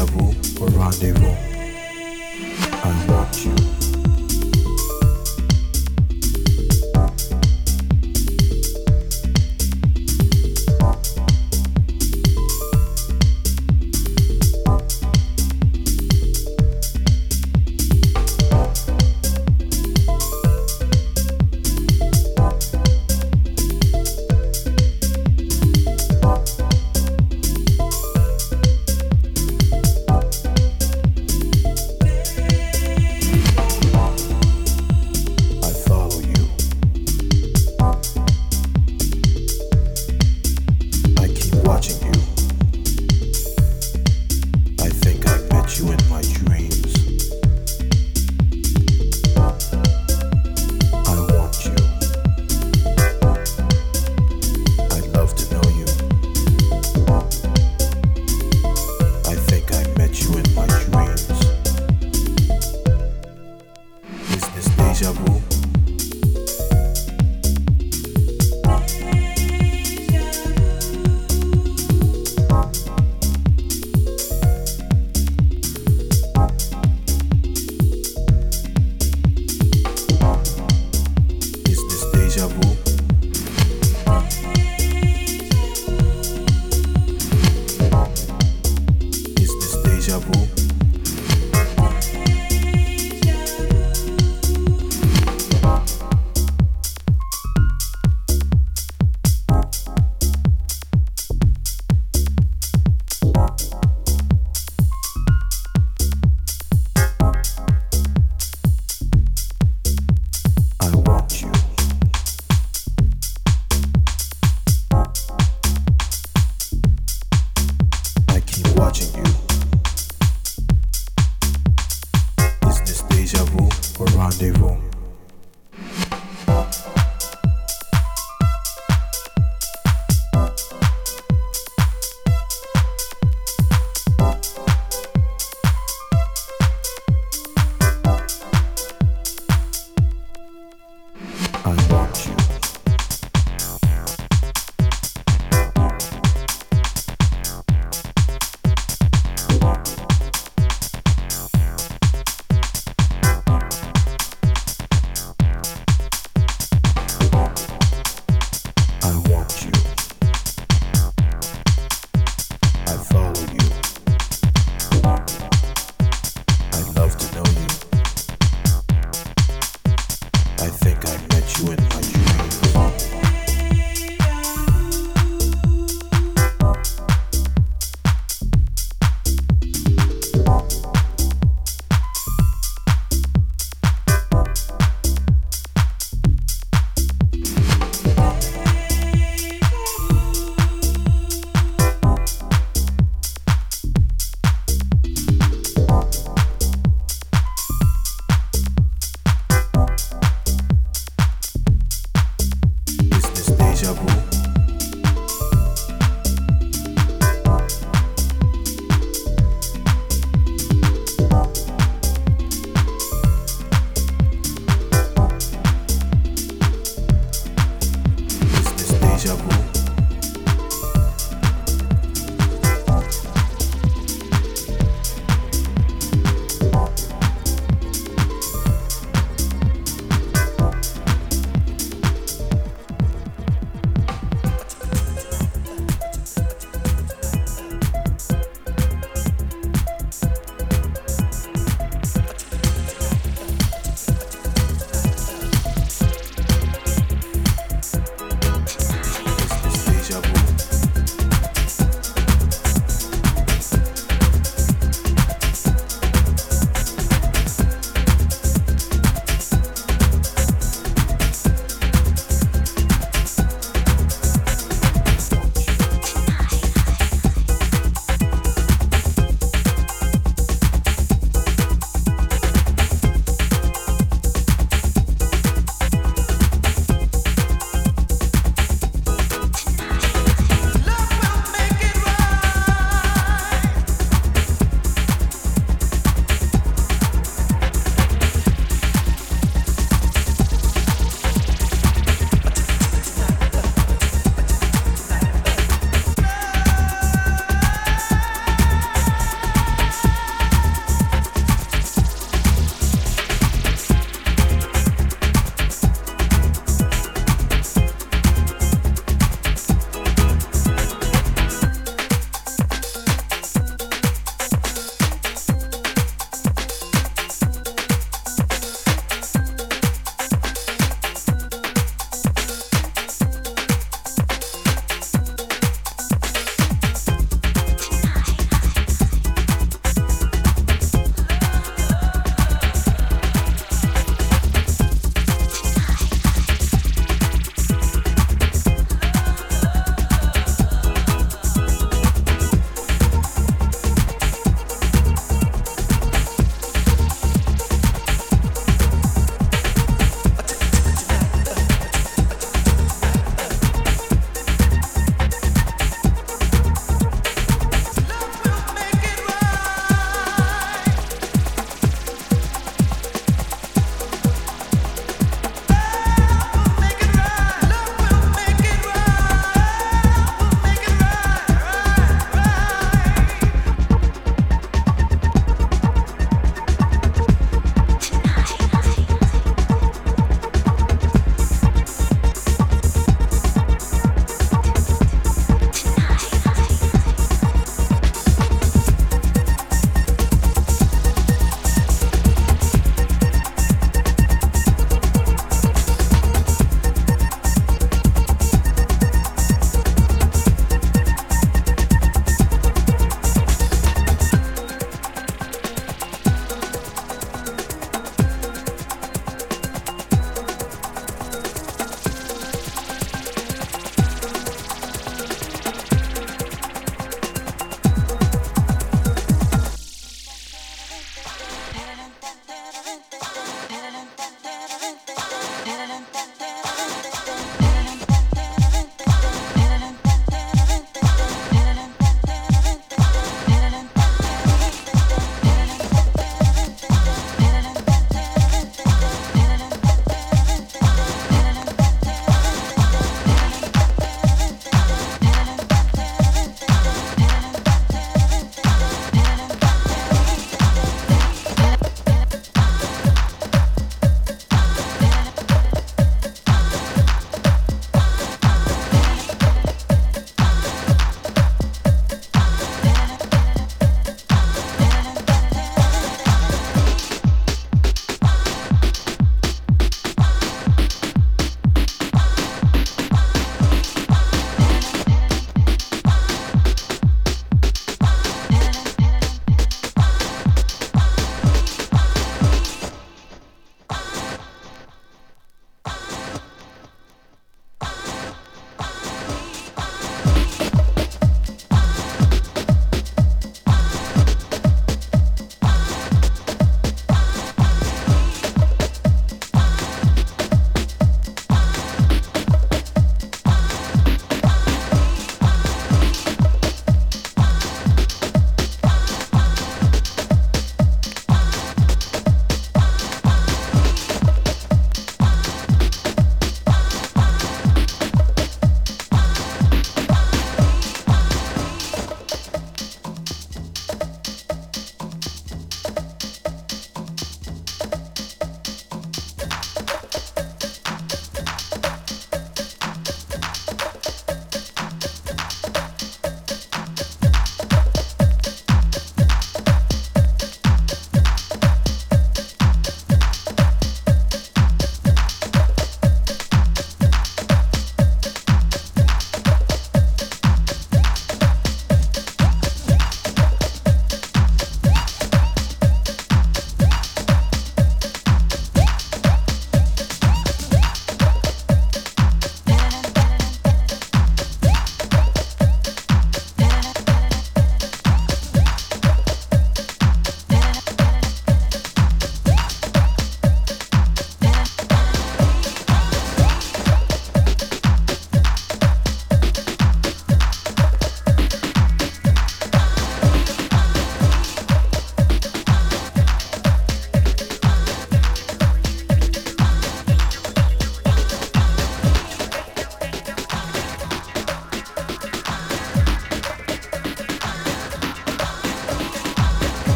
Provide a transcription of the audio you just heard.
double or rendezvous.